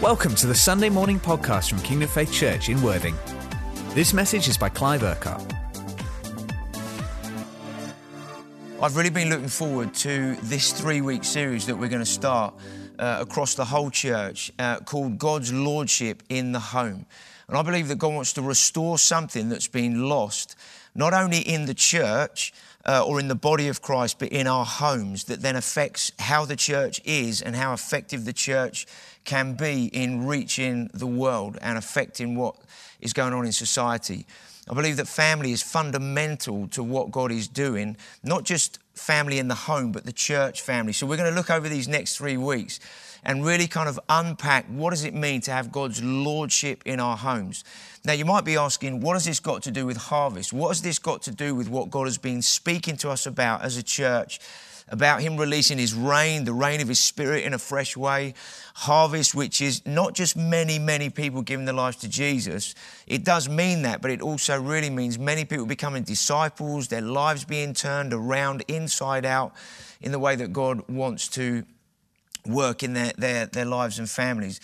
Welcome to the Sunday morning podcast from Kingdom Faith Church in Worthing. This message is by Clive Urquhart. I've really been looking forward to this three week series that we're going to start uh, across the whole church uh, called God's Lordship in the Home. And I believe that God wants to restore something that's been lost, not only in the church, uh, or in the body of Christ, but in our homes, that then affects how the church is and how effective the church can be in reaching the world and affecting what is going on in society. I believe that family is fundamental to what God is doing, not just family in the home, but the church family. So we're going to look over these next three weeks and really kind of unpack what does it mean to have God's lordship in our homes. Now you might be asking, what has this got to do with harvest? What has this got to do with what God has been speaking to us about as a church about Him releasing His rain, the rain of His Spirit in a fresh way. Harvest, which is not just many, many people giving their lives to Jesus. It does mean that, but it also really means many people becoming disciples, their lives being turned around inside out in the way that God wants to work in their, their, their lives and families.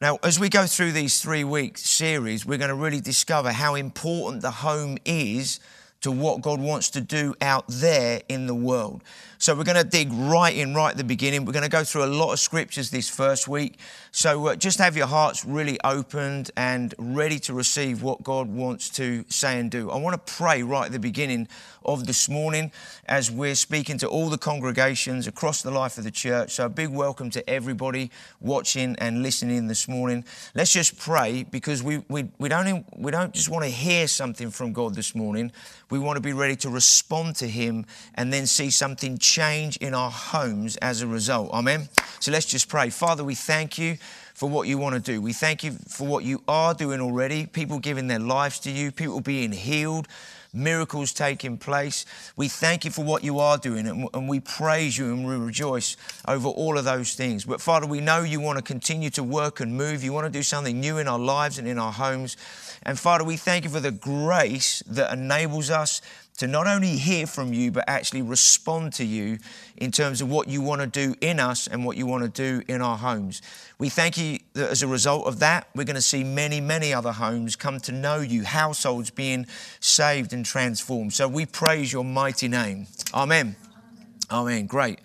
Now, as we go through these three week series, we're going to really discover how important the home is to what God wants to do out there in the world. So we're going to dig right in, right at the beginning. We're going to go through a lot of scriptures this first week. So uh, just have your hearts really opened and ready to receive what God wants to say and do. I want to pray right at the beginning of this morning as we're speaking to all the congregations across the life of the church. So a big welcome to everybody watching and listening this morning. Let's just pray because we, we, we, don't, we don't just want to hear something from God this morning. We want to be ready to respond to Him and then see something change in our homes as a result. Amen. So let's just pray. Father, we thank you for what you want to do. We thank you for what you are doing already. People giving their lives to you, people being healed, miracles taking place. We thank you for what you are doing and, we praise you and we rejoice over all of those things. But Father, we know you want to continue to work and move. You want to do something new in our lives and in our homes. And Father, we thank you for the grace that enables us to not only hear from you, but actually respond to you in terms of what you want to do in us and what you want to do in our homes. We thank you that as a result of that, we're going to see many, many other homes come to know you, households being saved and transformed. So we praise your mighty name. Amen. Amen. Great.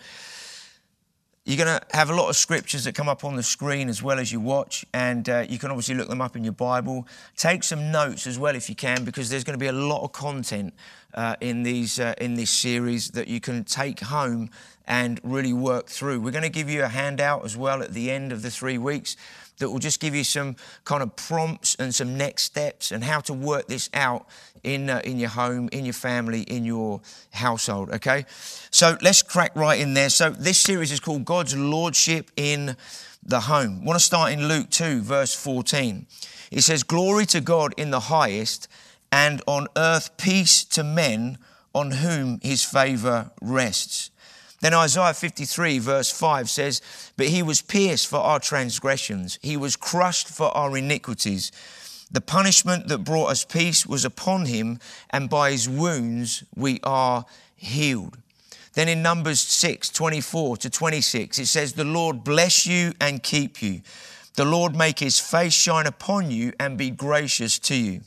You're going to have a lot of scriptures that come up on the screen as well as you watch, and uh, you can obviously look them up in your Bible. Take some notes as well if you can, because there's going to be a lot of content uh, in these uh, in this series that you can take home and really work through. We're going to give you a handout as well at the end of the three weeks that will just give you some kind of prompts and some next steps and how to work this out in, uh, in your home, in your family, in your household, okay? So let's crack right in there. So this series is called God's Lordship in the Home. I want to start in Luke 2, verse 14. It says, Glory to God in the highest, and on earth peace to men on whom his favor rests. Then Isaiah 53, verse 5 says, But he was pierced for our transgressions, he was crushed for our iniquities. The punishment that brought us peace was upon him, and by his wounds we are healed. Then in Numbers 6, 24 to 26, it says, The Lord bless you and keep you. The Lord make his face shine upon you and be gracious to you.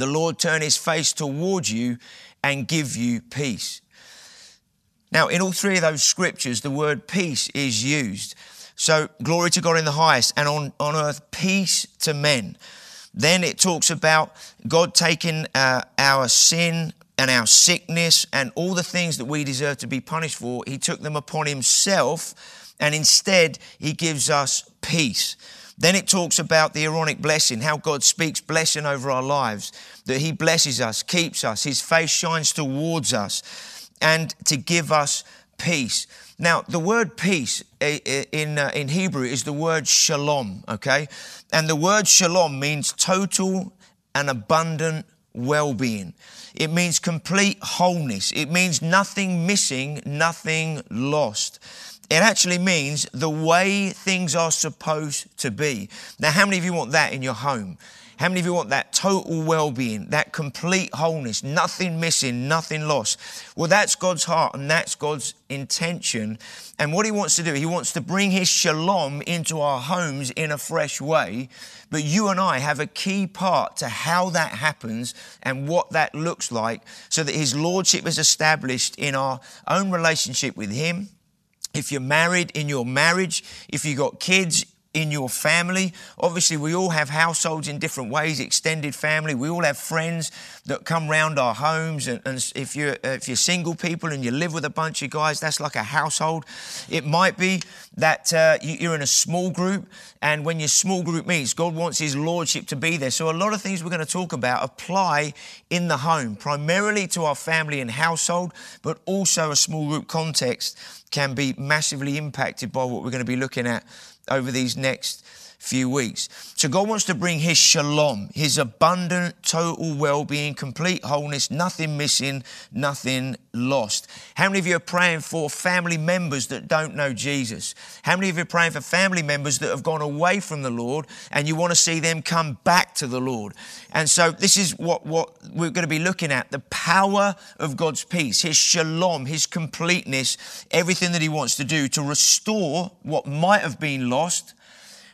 The Lord turn his face toward you and give you peace. Now, in all three of those scriptures, the word peace is used. So, glory to God in the highest, and on, on earth, peace to men. Then it talks about God taking uh, our sin and our sickness and all the things that we deserve to be punished for. He took them upon Himself, and instead, He gives us peace. Then it talks about the Aaronic blessing, how God speaks blessing over our lives, that He blesses us, keeps us, His face shines towards us and to give us peace. Now, the word peace in, uh, in Hebrew is the word shalom, okay? And the word shalom means total and abundant well being. It means complete wholeness. It means nothing missing, nothing lost. It actually means the way things are supposed to be. Now, how many of you want that in your home? How many of you want that total well being, that complete wholeness, nothing missing, nothing lost? Well, that's God's heart and that's God's intention. And what He wants to do, He wants to bring His shalom into our homes in a fresh way. But you and I have a key part to how that happens and what that looks like so that His Lordship is established in our own relationship with Him. If you're married, in your marriage, if you've got kids, in your family. Obviously, we all have households in different ways, extended family. We all have friends that come round our homes. And, and if, you're, if you're single people and you live with a bunch of guys, that's like a household. It might be that uh, you're in a small group, and when your small group meets, God wants His Lordship to be there. So, a lot of things we're going to talk about apply in the home, primarily to our family and household, but also a small group context can be massively impacted by what we're going to be looking at over these next few weeks. So God wants to bring His shalom, His abundant, total well being, complete wholeness, nothing missing, nothing lost. How many of you are praying for family members that don't know Jesus? How many of you are praying for family members that have gone away from the Lord and you want to see them come back to the Lord? And so this is what, what we're going to be looking at the power of God's peace, His shalom, His completeness, everything that He wants to do to restore what might have been lost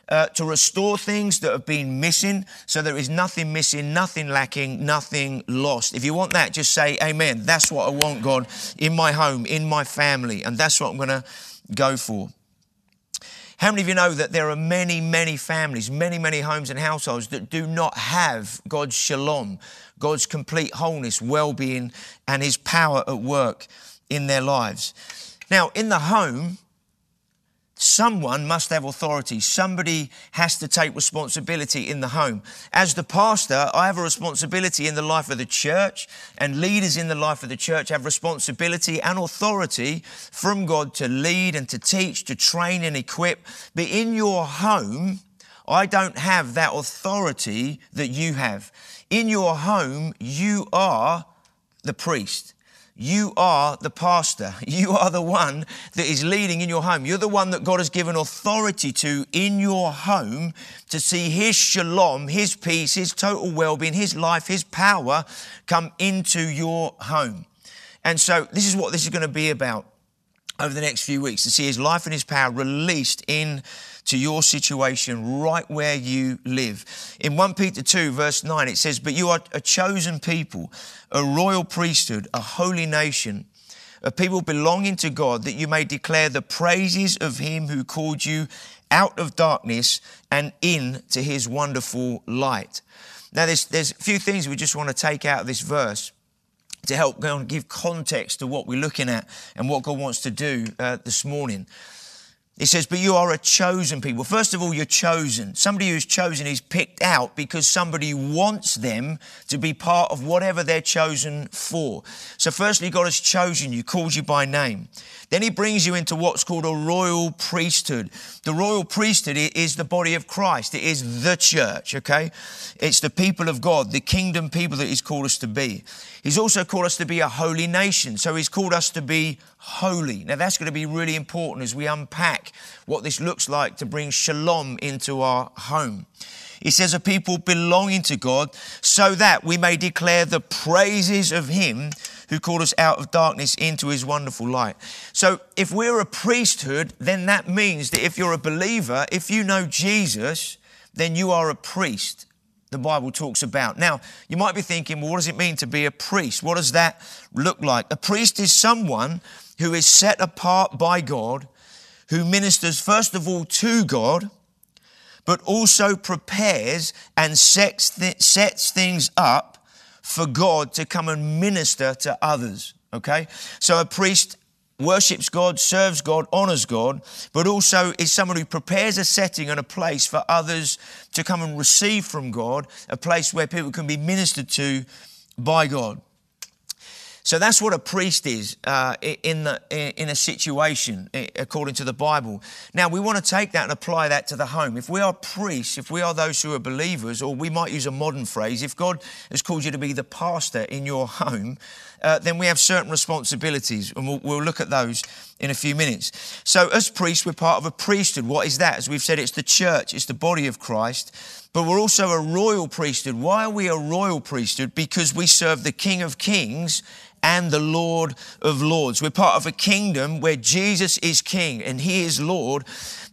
uh, to restore things that have been missing so there is nothing missing, nothing lacking, nothing lost. If you want that, just say amen. That's what I want, God, in my home, in my family, and that's what I'm going to go for. How many of you know that there are many, many families, many, many homes and households that do not have God's shalom, God's complete wholeness, well being, and His power at work in their lives? Now, in the home, Someone must have authority. Somebody has to take responsibility in the home. As the pastor, I have a responsibility in the life of the church, and leaders in the life of the church have responsibility and authority from God to lead and to teach, to train and equip. But in your home, I don't have that authority that you have. In your home, you are the priest. You are the pastor. You are the one that is leading in your home. You're the one that God has given authority to in your home to see His shalom, His peace, His total well being, His life, His power come into your home. And so, this is what this is going to be about over the next few weeks to see His life and His power released in to your situation right where you live. In 1 Peter 2, verse 9, it says, But you are a chosen people, a royal priesthood, a holy nation, a people belonging to God, that you may declare the praises of him who called you out of darkness and into his wonderful light. Now, there's, there's a few things we just want to take out of this verse to help go and give context to what we're looking at and what God wants to do uh, this morning. He says, but you are a chosen people. First of all, you're chosen. Somebody who's chosen is picked out because somebody wants them to be part of whatever they're chosen for. So, firstly, God has chosen you, called you by name. Then he brings you into what's called a royal priesthood. The royal priesthood is the body of Christ. It is the church, okay? It's the people of God, the kingdom people that he's called us to be. He's also called us to be a holy nation. So he's called us to be holy. Now that's going to be really important as we unpack what this looks like to bring shalom into our home. He says, a people belonging to God, so that we may declare the praises of Him who called us out of darkness into his wonderful light. So if we're a priesthood, then that means that if you're a believer, if you know Jesus, then you are a priest. The Bible talks about. Now, you might be thinking, well, what does it mean to be a priest? What does that look like? A priest is someone who is set apart by God, who ministers first of all to God, but also prepares and sets, th- sets things up for God to come and minister to others. Okay? So a priest worships God, serves God, honors God, but also is someone who prepares a setting and a place for others to come and receive from God, a place where people can be ministered to by God. So that's what a priest is uh, in, the, in a situation, according to the Bible. Now, we want to take that and apply that to the home. If we are priests, if we are those who are believers, or we might use a modern phrase, if God has called you to be the pastor in your home, uh, then we have certain responsibilities, and we'll, we'll look at those in a few minutes. So, as priests, we're part of a priesthood. What is that? As we've said, it's the church, it's the body of Christ but we're also a royal priesthood. Why are we a royal priesthood? Because we serve the King of Kings and the Lord of Lords. We're part of a kingdom where Jesus is King and He is Lord.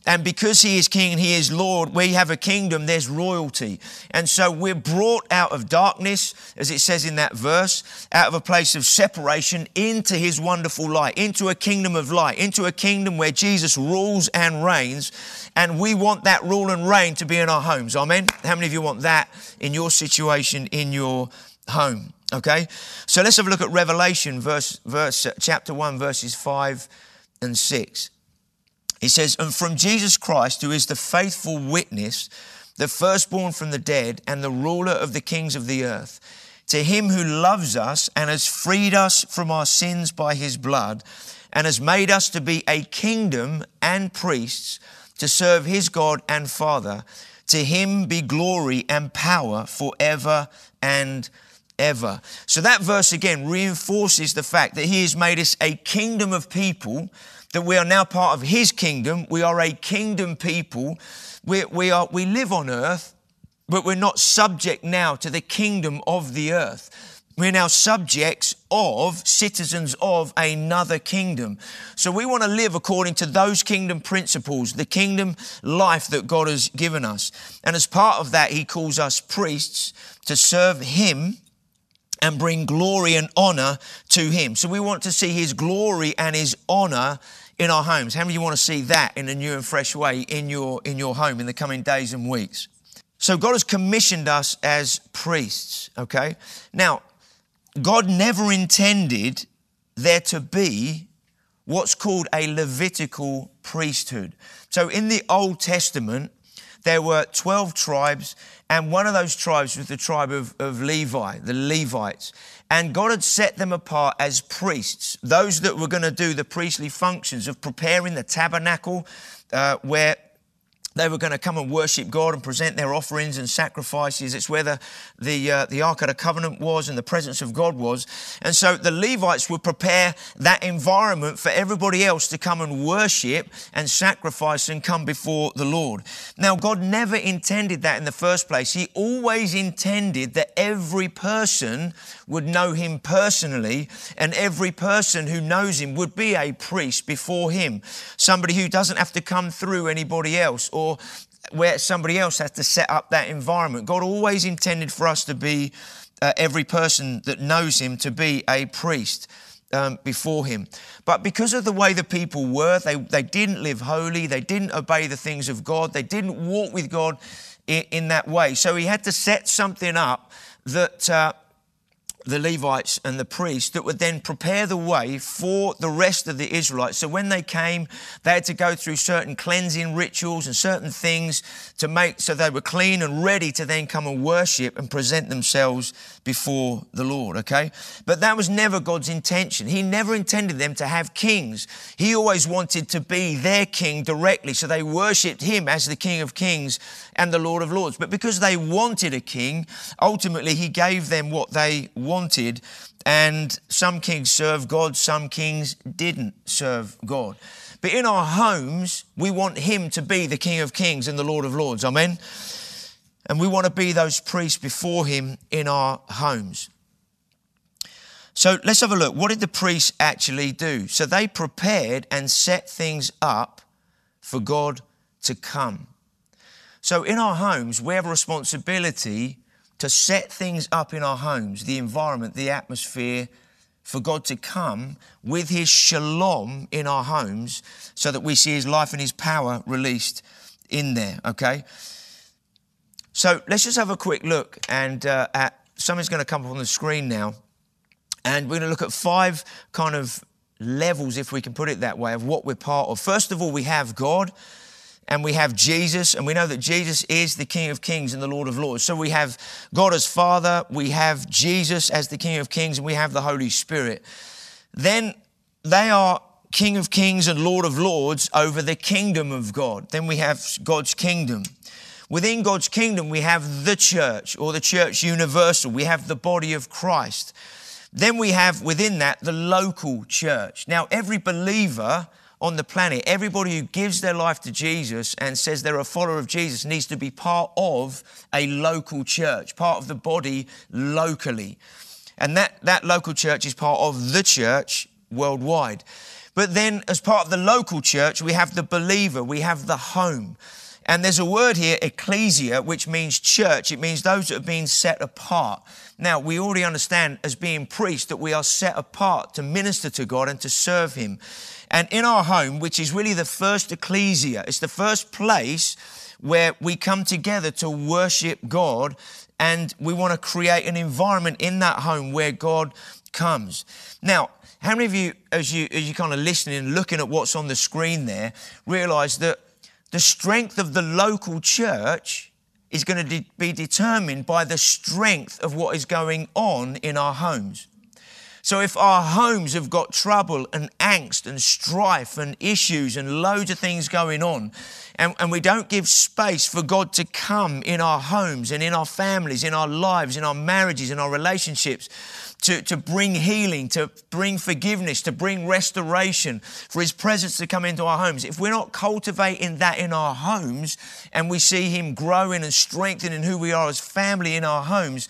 And because he is king and he is Lord, we have a kingdom, there's royalty. And so we're brought out of darkness, as it says in that verse, out of a place of separation into his wonderful light, into a kingdom of light, into a kingdom where Jesus rules and reigns. And we want that rule and reign to be in our homes. Amen. How many of you want that in your situation, in your home? Okay. So let's have a look at Revelation, verse, verse, chapter 1, verses 5 and 6. He says, And from Jesus Christ, who is the faithful witness, the firstborn from the dead, and the ruler of the kings of the earth, to him who loves us and has freed us from our sins by his blood, and has made us to be a kingdom and priests to serve his God and Father. To him be glory and power forever and ever. So that verse again reinforces the fact that he has made us a kingdom of people that we are now part of His kingdom. We are a kingdom people. We, we, are, we live on earth, but we're not subject now to the kingdom of the earth. We're now subjects of, citizens of another kingdom. So we want to live according to those kingdom principles, the kingdom life that God has given us. And as part of that, He calls us priests to serve Him and bring glory and honor to Him. So we want to see His glory and His honor in our homes. How many of you want to see that in a new and fresh way in your, in your home in the coming days and weeks? So God has commissioned us as priests, okay? Now, God never intended there to be what's called a Levitical priesthood. So in the Old Testament, there were 12 tribes, and one of those tribes was the tribe of, of Levi, the Levites. And God had set them apart as priests, those that were going to do the priestly functions of preparing the tabernacle uh, where they were going to come and worship God and present their offerings and sacrifices. It's where the, the, uh, the Ark of the Covenant was and the presence of God was. And so the Levites would prepare that environment for everybody else to come and worship and sacrifice and come before the Lord. Now, God never intended that in the first place. He always intended that every person would know Him personally and every person who knows Him would be a priest before Him. Somebody who doesn't have to come through anybody else or or where somebody else has to set up that environment. God always intended for us to be, uh, every person that knows Him, to be a priest. Um, before him. But because of the way the people were, they, they didn't live holy, they didn't obey the things of God, they didn't walk with God in, in that way. So he had to set something up that uh, the Levites and the priests that would then prepare the way for the rest of the Israelites. So when they came, they had to go through certain cleansing rituals and certain things to make so they were clean and ready to then come and worship and present themselves before the Lord, okay? But that was never God's intention. He never intended them to have kings. He always wanted to be their king directly. So they worshiped him as the King of Kings and the Lord of Lords. But because they wanted a king, ultimately he gave them what they wanted. And some kings served God, some kings didn't serve God. But in our homes, we want him to be the King of Kings and the Lord of Lords. Amen. And we want to be those priests before Him in our homes. So let's have a look. What did the priests actually do? So they prepared and set things up for God to come. So in our homes, we have a responsibility to set things up in our homes, the environment, the atmosphere, for God to come with His shalom in our homes so that we see His life and His power released in there, okay? So let's just have a quick look and uh, at something's going to come up on the screen now. And we're going to look at five kind of levels, if we can put it that way, of what we're part of. First of all, we have God and we have Jesus, and we know that Jesus is the King of Kings and the Lord of Lords. So we have God as Father, we have Jesus as the King of Kings, and we have the Holy Spirit. Then they are King of Kings and Lord of Lords over the kingdom of God. Then we have God's kingdom. Within God's kingdom, we have the church or the church universal. We have the body of Christ. Then we have within that the local church. Now, every believer on the planet, everybody who gives their life to Jesus and says they're a follower of Jesus needs to be part of a local church, part of the body locally. And that, that local church is part of the church worldwide. But then, as part of the local church, we have the believer, we have the home. And there's a word here, ecclesia, which means church. It means those that have been set apart. Now, we already understand as being priests that we are set apart to minister to God and to serve Him. And in our home, which is really the first ecclesia, it's the first place where we come together to worship God and we want to create an environment in that home where God comes. Now, how many of you, as you as you kind of listening and looking at what's on the screen there, realize that the strength of the local church is going to de- be determined by the strength of what is going on in our homes. So, if our homes have got trouble and angst and strife and issues and loads of things going on, and, and we don't give space for God to come in our homes and in our families, in our lives, in our marriages, in our relationships, to, to bring healing, to bring forgiveness, to bring restoration, for His presence to come into our homes. If we're not cultivating that in our homes and we see Him growing and strengthening who we are as family in our homes,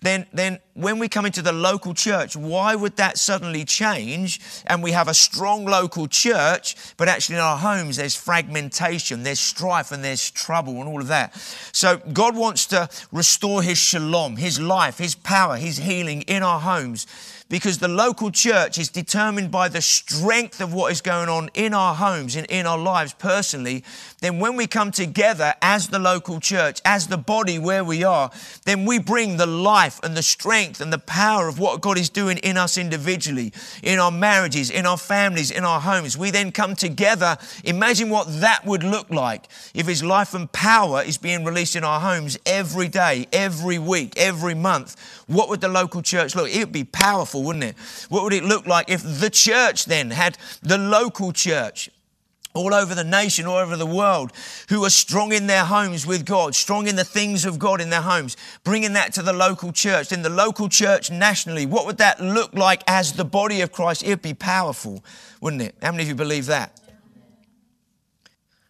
then, then when we come into the local church, why would that suddenly change? And we have a strong local church, but actually in our homes there's fragmentation, there's strife, and there's trouble, and all of that. So God wants to restore His shalom, His life, His power, His healing in our homes because the local church is determined by the strength of what is going on in our homes and in our lives personally, then when we come together as the local church, as the body where we are, then we bring the life and the strength and the power of what God is doing in us individually, in our marriages, in our families, in our homes. We then come together. Imagine what that would look like if His life and power is being released in our homes every day, every week, every month. What would the local church look? It would be powerful, wouldn't it? What would it look like if the church then had the local church all over the nation, all over the world, who are strong in their homes with God, strong in the things of God in their homes, bringing that to the local church, in the local church nationally. What would that look like as the body of Christ? It'd be powerful, wouldn't it? How many of you believe that?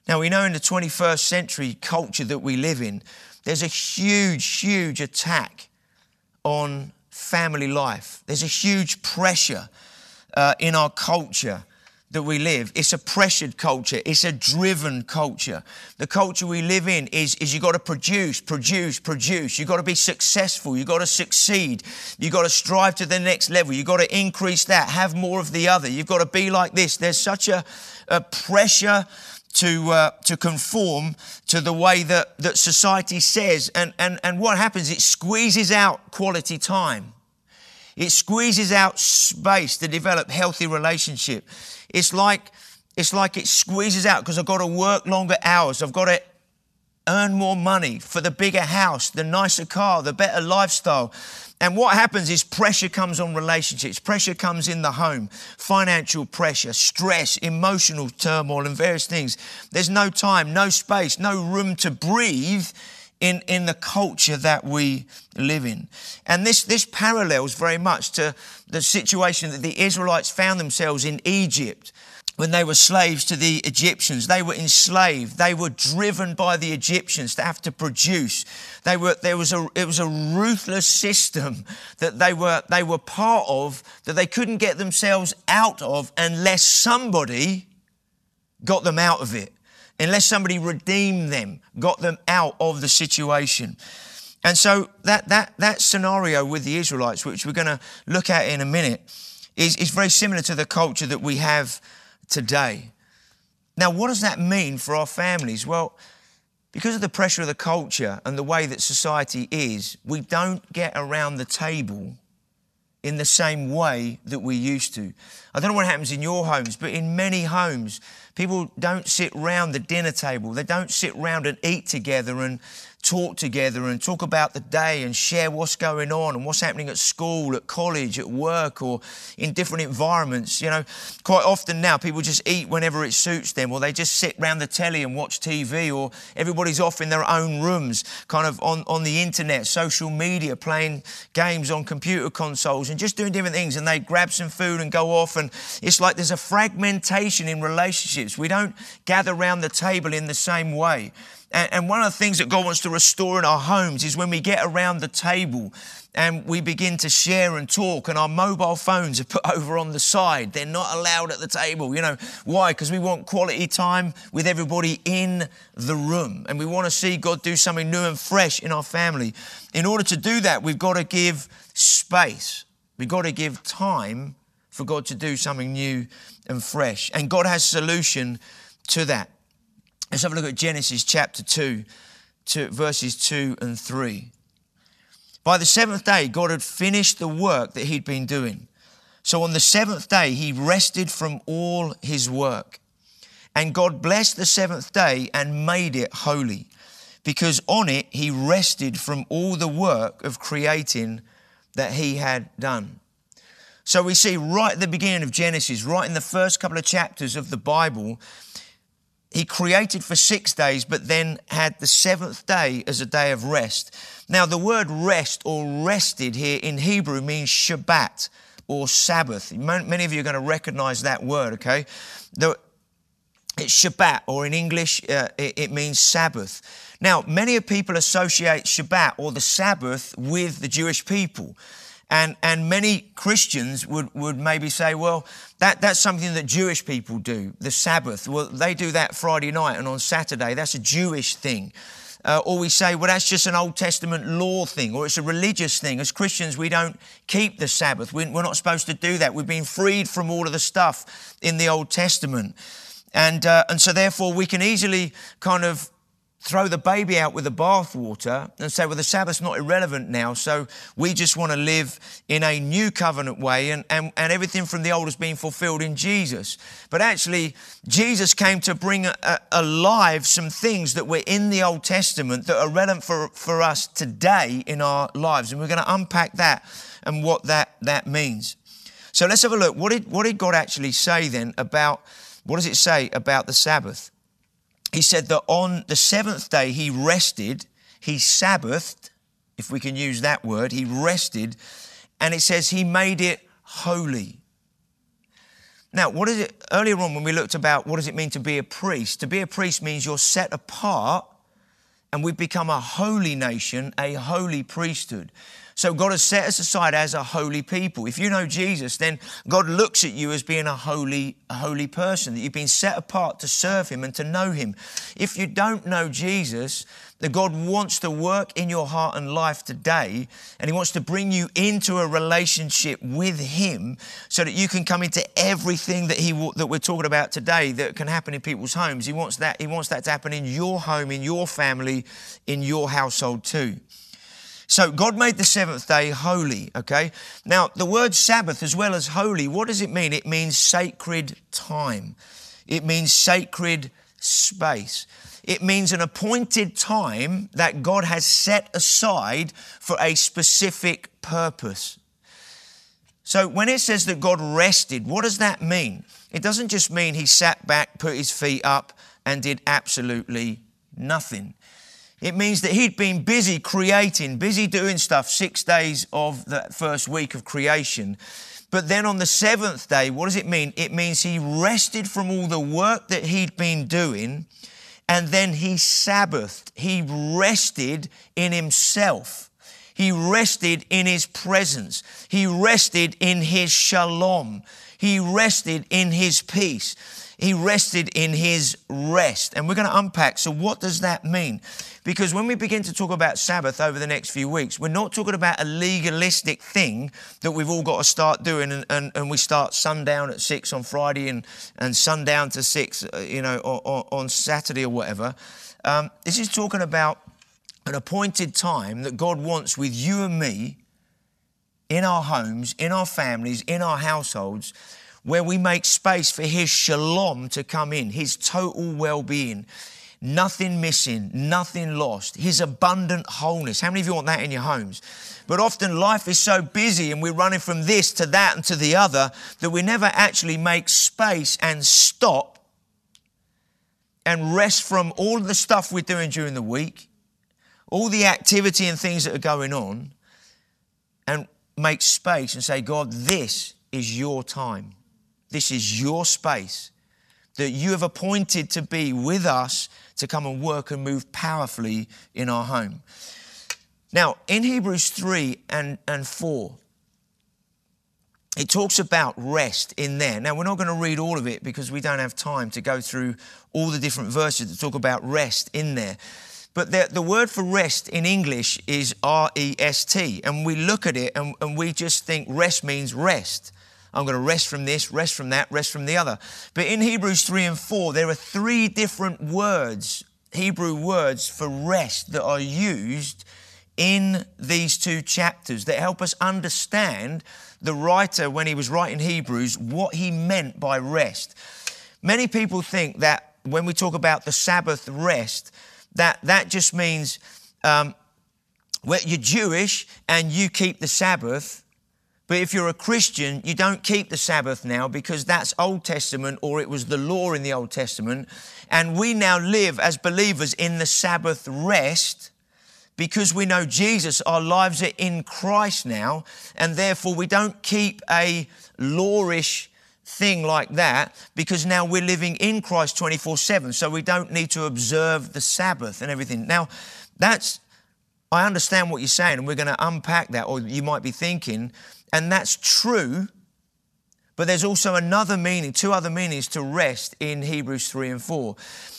Now, we know in the 21st century culture that we live in, there's a huge, huge attack on family life. There's a huge pressure uh, in our culture that we live. It's a pressured culture. It's a driven culture. The culture we live in is, is you got to produce, produce, produce. You got to be successful. You got to succeed. You got to strive to the next level. You got to increase that, have more of the other. You've got to be like this. There's such a, a pressure to, uh, to conform to the way that, that society says. And, and, and what happens, it squeezes out quality time. It squeezes out space to develop healthy relationship. It's like, it's like it squeezes out because I've got to work longer hours. I've got to earn more money for the bigger house, the nicer car, the better lifestyle. And what happens is pressure comes on relationships, pressure comes in the home, financial pressure, stress, emotional turmoil, and various things. There's no time, no space, no room to breathe in, in the culture that we live in. And this, this parallels very much to the situation that the Israelites found themselves in Egypt when they were slaves to the Egyptians. They were enslaved. They were driven by the Egyptians to have to produce. They were, there was a, it was a ruthless system that they were, they were part of that they couldn't get themselves out of unless somebody got them out of it, unless somebody redeemed them, got them out of the situation. And so that, that, that scenario with the Israelites, which we're going to look at in a minute, is, is very similar to the culture that we have today. Now, what does that mean for our families? Well, because of the pressure of the culture and the way that society is, we don't get around the table in the same way that we used to. I don't know what happens in your homes, but in many homes, People don't sit round the dinner table. They don't sit round and eat together and talk together and talk about the day and share what's going on and what's happening at school, at college, at work, or in different environments. You know, quite often now people just eat whenever it suits them, or they just sit round the telly and watch TV, or everybody's off in their own rooms, kind of on, on the internet, social media, playing games on computer consoles and just doing different things. And they grab some food and go off. And it's like there's a fragmentation in relationships. We don't gather around the table in the same way. And, one of the things that God wants to restore in our homes is when we get around the table and we begin to share and talk, and our mobile phones are put over on the side. They're not allowed at the table. You know, why? Because we want quality time with everybody in the room. And we want to see God do something new and fresh in our family. In order to do that, we've got to give space, we've got to give time for God to do something new and fresh. And God has solution to that. Let's have a look at Genesis chapter 2, to verses 2 and 3. By the seventh day, God had finished the work that he'd been doing. So on the seventh day, he rested from all his work. And God blessed the seventh day and made it holy, because on it he rested from all the work of creating that he had done. So we see right at the beginning of Genesis, right in the first couple of chapters of the Bible, he created for six days, but then had the seventh day as a day of rest. Now, the word rest or rested here in Hebrew means Shabbat or Sabbath. Many of you are going to recognize that word, okay? The, it's Shabbat, or in English, uh, it, it means Sabbath. Now, many people associate Shabbat or the Sabbath with the Jewish people. And, and many Christians would, would maybe say, well, that, that's something that Jewish people do, the Sabbath. Well, they do that Friday night and on Saturday. That's a Jewish thing. Uh, or we say, well, that's just an Old Testament law thing, or it's a religious thing. As Christians, we don't keep the Sabbath. We're not supposed to do that. We've been freed from all of the stuff in the Old Testament. And, uh, and so, therefore, we can easily kind of throw the baby out with the bathwater and say, well, the Sabbath's not irrelevant now, so we just want to live in a new covenant way and, and, and everything from the old is being fulfilled in Jesus. But actually, Jesus came to bring uh, alive some things that were in the Old Testament that are relevant for, for us today in our lives. And we're going to unpack that and what that, that means. So let's have a look. What did, what did God actually say then about, what does it say about the Sabbath? He said that on the seventh day he rested, he Sabbathed, if we can use that word, he rested, and it says he made it holy. Now, what is it? Earlier on, when we looked about what does it mean to be a priest, to be a priest means you're set apart and we've become a holy nation, a holy priesthood. So God has set us aside as a holy people. If you know Jesus, then God looks at you as being a holy, a holy person, that you've been set apart to serve Him and to know Him. If you don't know Jesus, that God wants to work in your heart and life today, and He wants to bring you into a relationship with Him, so that you can come into everything that He that we're talking about today that can happen in people's homes. He wants that. He wants that to happen in your home, in your family, in your household too. So God made the seventh day holy, okay? Now, the word Sabbath as well as holy, what does it mean? It means sacred time. It means sacred space. It means an appointed time that God has set aside for a specific purpose. So when it says that God rested, what does that mean? It doesn't just mean he sat back, put his feet up, and did absolutely nothing. It means that he'd been busy creating, busy doing stuff six days of the first week of creation. But then on the seventh day, what does it mean? It means he rested from all the work that he'd been doing and then he Sabbathed. He rested in himself. He rested in his presence. He rested in his shalom. He rested in his peace. He rested in his rest. And we're going to unpack. So, what does that mean? Because when we begin to talk about Sabbath over the next few weeks, we're not talking about a legalistic thing that we've all got to start doing and, and, and we start sundown at six on Friday and, and sundown to six, uh, you know, on, on Saturday or whatever. Um, this is talking about an appointed time that God wants with you and me in our homes, in our families, in our households, where we make space for His shalom to come in, His total well being. Nothing missing, nothing lost, His abundant wholeness. How many of you want that in your homes? But often life is so busy and we're running from this to that and to the other that we never actually make space and stop and rest from all the stuff we're doing during the week, all the activity and things that are going on, and make space and say, God, this is your time. This is your space that you have appointed to be with us to come and work and move powerfully in our home. Now, in Hebrews 3 and, and 4, it talks about rest in there. Now, we're not going to read all of it because we don't have time to go through all the different verses that talk about rest in there. But the, the word for rest in English is R E S T. And we look at it and, and we just think rest means rest. I'm going to rest from this, rest from that, rest from the other. But in Hebrews 3 and 4, there are three different words, Hebrew words for rest that are used in these two chapters that help us understand the writer, when he was writing Hebrews, what he meant by rest. Many people think that when we talk about the Sabbath rest, that that just means um, well, you're Jewish and you keep the Sabbath. But if you're a Christian, you don't keep the Sabbath now because that's Old Testament or it was the law in the Old Testament. And we now live as believers in the Sabbath rest because we know Jesus, our lives are in Christ now, and therefore we don't keep a lawish thing like that because now we're living in Christ 24 7. So we don't need to observe the Sabbath and everything. Now, that's, I understand what you're saying, and we're going to unpack that, or you might be thinking, and that's true. But there's also another meaning, two other meanings to rest in Hebrews 3 and 4.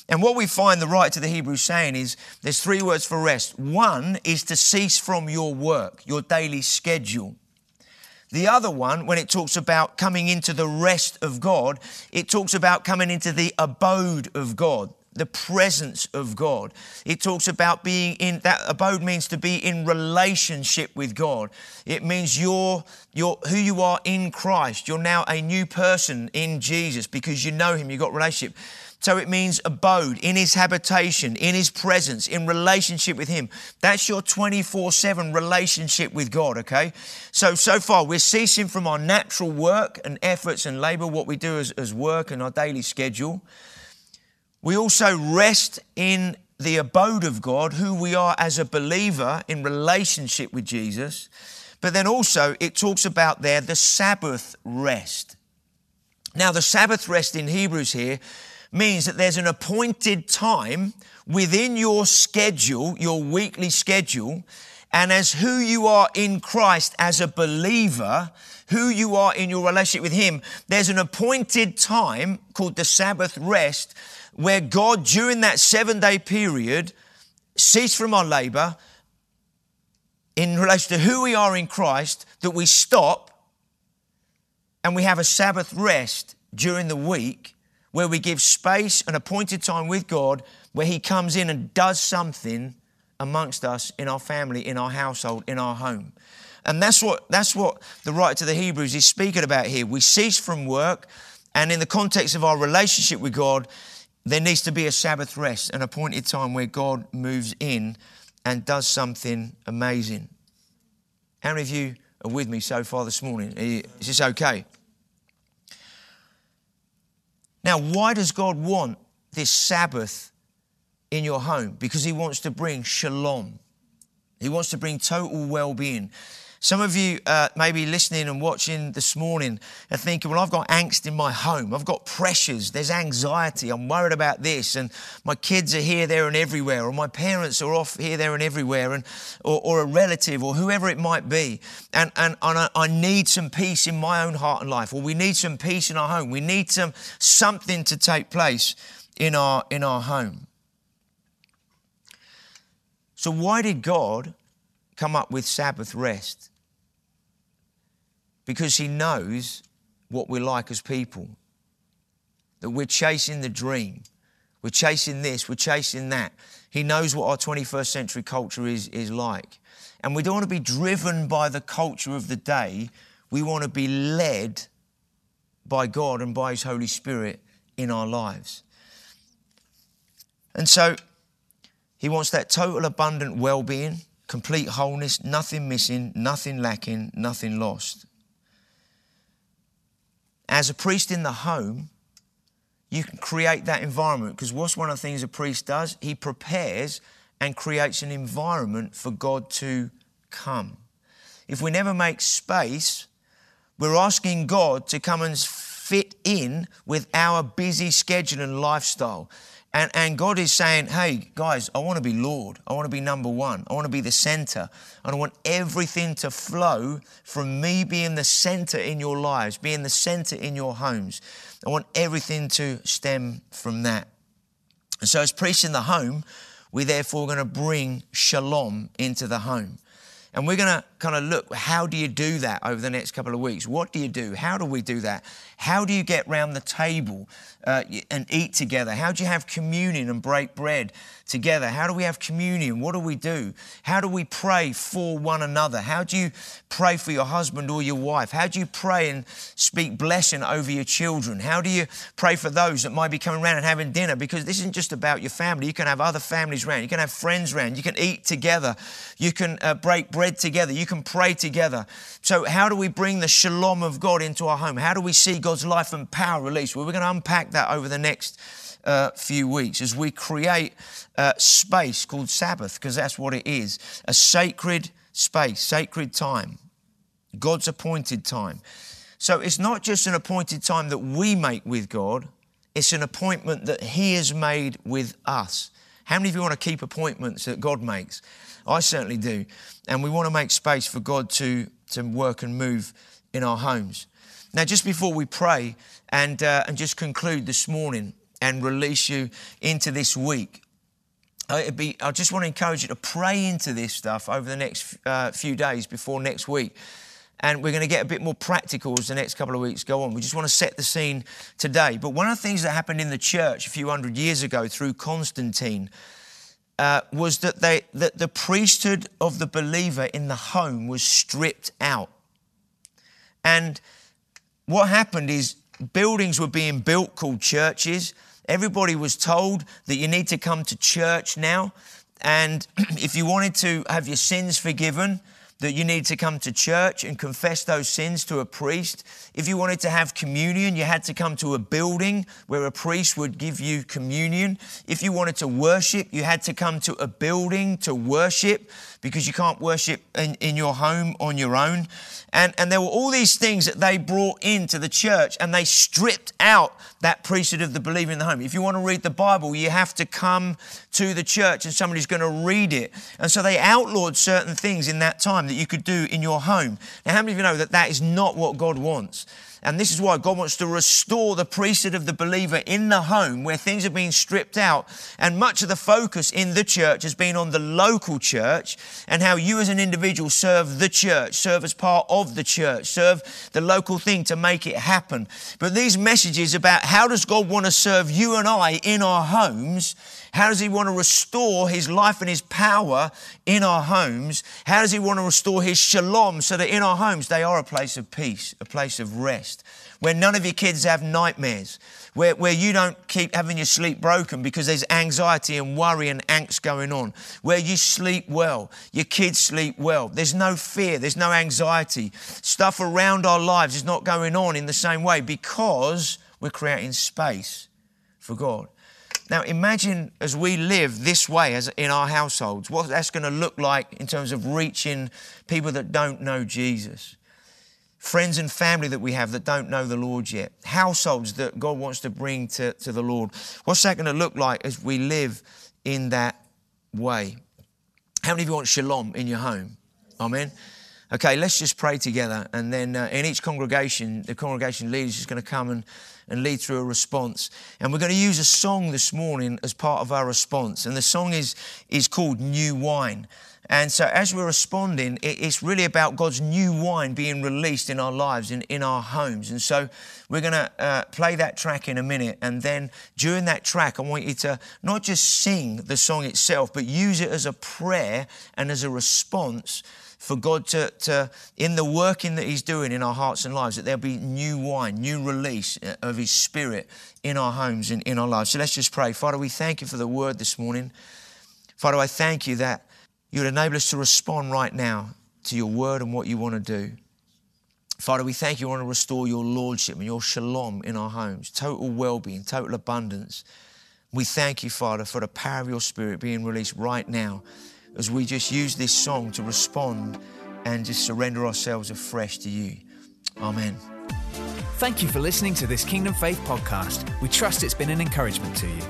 And what we find the writer to the Hebrews saying is there's three words for rest. One is to cease from your work, your daily schedule. The other one, when it talks about coming into the rest of God, it talks about coming into the abode of God, the presence of God. It talks about being in that abode means to be in relationship with God. It means you're, you're who you are in Christ. You're now a new person in Jesus because you know Him, you've got relationship. So it means abode, in his habitation, in his presence, in relationship with him. That's your 24 7 relationship with God, okay? So, so far, we're ceasing from our natural work and efforts and labor, what we do as, as work and our daily schedule. We also rest in the abode of God, who we are as a believer in relationship with Jesus. But then also, it talks about there the Sabbath rest. Now, the Sabbath rest in Hebrews here means that there's an appointed time within your schedule, your weekly schedule, and as who you are in Christ as a believer, who you are in your relationship with Him, there's an appointed time called the Sabbath rest where God, during that seven day period, cease from our labor in relation to who we are in Christ, that we stop and we have a Sabbath rest during the week where we give space and appointed time with God, where He comes in and does something amongst us in our family, in our household, in our home. And that's what, that's what the writer to the Hebrews is speaking about here. We cease from work, and in the context of our relationship with God, there needs to be a Sabbath rest, an appointed time where God moves in and does something amazing. How many of you are with me so far this morning? Is this okay? Now, why does God want this Sabbath in your home? Because He wants to bring shalom. He wants to bring total well being. Some of you uh, may be listening and watching this morning and thinking, well, I've got angst in my home. I've got pressures. There's anxiety. I'm worried about this. And my kids are here, there, and everywhere. Or my parents are off here, there, and everywhere. And, or, or a relative or whoever it might be. And, and, and I, need some peace in my own heart and life. Or we need some peace in our home. We need some, something to take place in our, in our home. So, why did God come up with Sabbath rest because He knows what we're like as people. That we're chasing the dream, we're chasing this, we're chasing that. He knows what our 21st century culture is, is like. And we don't want to be driven by the culture of the day, we want to be led by God and by His Holy Spirit in our lives. And so He wants that total abundant well being, complete wholeness, nothing missing, nothing lacking, nothing lost. As a priest in the home, you can create that environment because what's one of the things a priest does? He prepares and creates an environment for God to come. If we never make space, we're asking God to come and fit in with our busy schedule and lifestyle. And, and God is saying, hey, guys, I want to be Lord. I want to be number one. I want to be the center. And I want everything to flow from me being the center in your lives, being the center in your homes. I want everything to stem from that. And so, as priests in the home, we're therefore going to bring shalom into the home. And we're going to kind of look how do you do that over the next couple of weeks? What do you do? How do we do that? How do you get round the table uh, and eat together? How do you have communion and break bread together? How do we have communion? What do we do? How do we pray for one another? How do you pray for your husband or your wife? How do you pray and speak blessing over your children? How do you pray for those that might be coming around and having dinner? Because this isn't just about your family. You can have other families around. You can have friends around. You can eat together. You can uh, break bread together. You can pray together. So, how do we bring the shalom of God into our home? How do we see God's life and power released? Well, we're going to unpack that over the next uh, few weeks as we create a space called Sabbath, because that's what it is a sacred space, sacred time, God's appointed time. So, it's not just an appointed time that we make with God, it's an appointment that He has made with us. How many of you want to keep appointments that God makes? I certainly do. And we want to make space for God to, to work and move in our homes. Now, just before we pray and, uh, and just conclude this morning and release you into this week, be, I just want to encourage you to pray into this stuff over the next uh, few days before next week. And we're going to get a bit more practical as the next couple of weeks go on. We just want to set the scene today. But one of the things that happened in the church a few hundred years ago through Constantine uh, was that, they, that the priesthood of the believer in the home was stripped out. And what happened is buildings were being built called churches. Everybody was told that you need to come to church now. And if you wanted to have your sins forgiven, that you need to come to church and confess those sins to a priest. If you wanted to have communion, you had to come to a building where a priest would give you communion. If you wanted to worship, you had to come to a building to worship because you can't worship in, in your home on your own. And, and there were all these things that they brought into the church and they stripped out that priesthood of the believer in the home. If you want to read the Bible, you have to come to the church and somebody's going to read it. And so they outlawed certain things in that time that you could do in your home. Now, how many of you know that that is not what God wants? And this is why God wants to restore the priesthood of the believer in the home where things are being stripped out. And much of the focus in the church has been on the local church and how you as an individual serve the church, serve as part of the church, serve the local thing to make it happen. But these messages about how does God want to serve you and I in our homes how does He want to restore His life and His power in our homes? How does He want to restore His shalom so that in our homes they are a place of peace, a place of rest, where none of your kids have nightmares, where, where you don't keep having your sleep broken because there's anxiety and worry and angst going on, where you sleep well, your kids sleep well, there's no fear, there's no anxiety. Stuff around our lives is not going on in the same way because we're creating space for God. Now, imagine as we live this way as in our households, what that's going to look like in terms of reaching people that don't know Jesus, friends and family that we have that don't know the Lord yet, households that God wants to bring to, to the Lord. What's that going to look like as we live in that way? How many of you want shalom in your home? Amen. Okay, let's just pray together. And then uh, in each congregation, the congregation leader is going to come and and lead through a response. And we're going to use a song this morning as part of our response. And the song is, is called New Wine. And so, as we're responding, it's really about God's new wine being released in our lives, in, in our homes. And so, we're going to uh, play that track in a minute. And then, during that track, I want you to not just sing the song itself, but use it as a prayer and as a response for God to, to, in the working that He's doing in our hearts and lives, that there'll be new wine, new release uh, of His Spirit in our homes and in our lives. So let's just pray. Father, we thank you for the word this morning. Father, I thank you that you would enable us to respond right now to your word and what you want to do. Father, we thank you. want to restore your lordship and your shalom in our homes, total well being, total abundance. We thank you, Father, for the power of your spirit being released right now as we just use this song to respond and just surrender ourselves afresh to you. Amen. Thank you for listening to this Kingdom Faith podcast. We trust it's been an encouragement to you.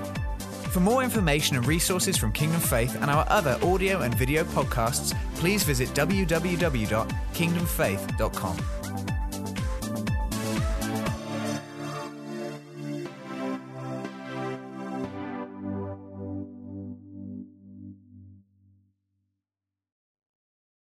For more information and resources from Kingdom Faith and our other audio and video podcasts, please visit www.kingdomfaith.com.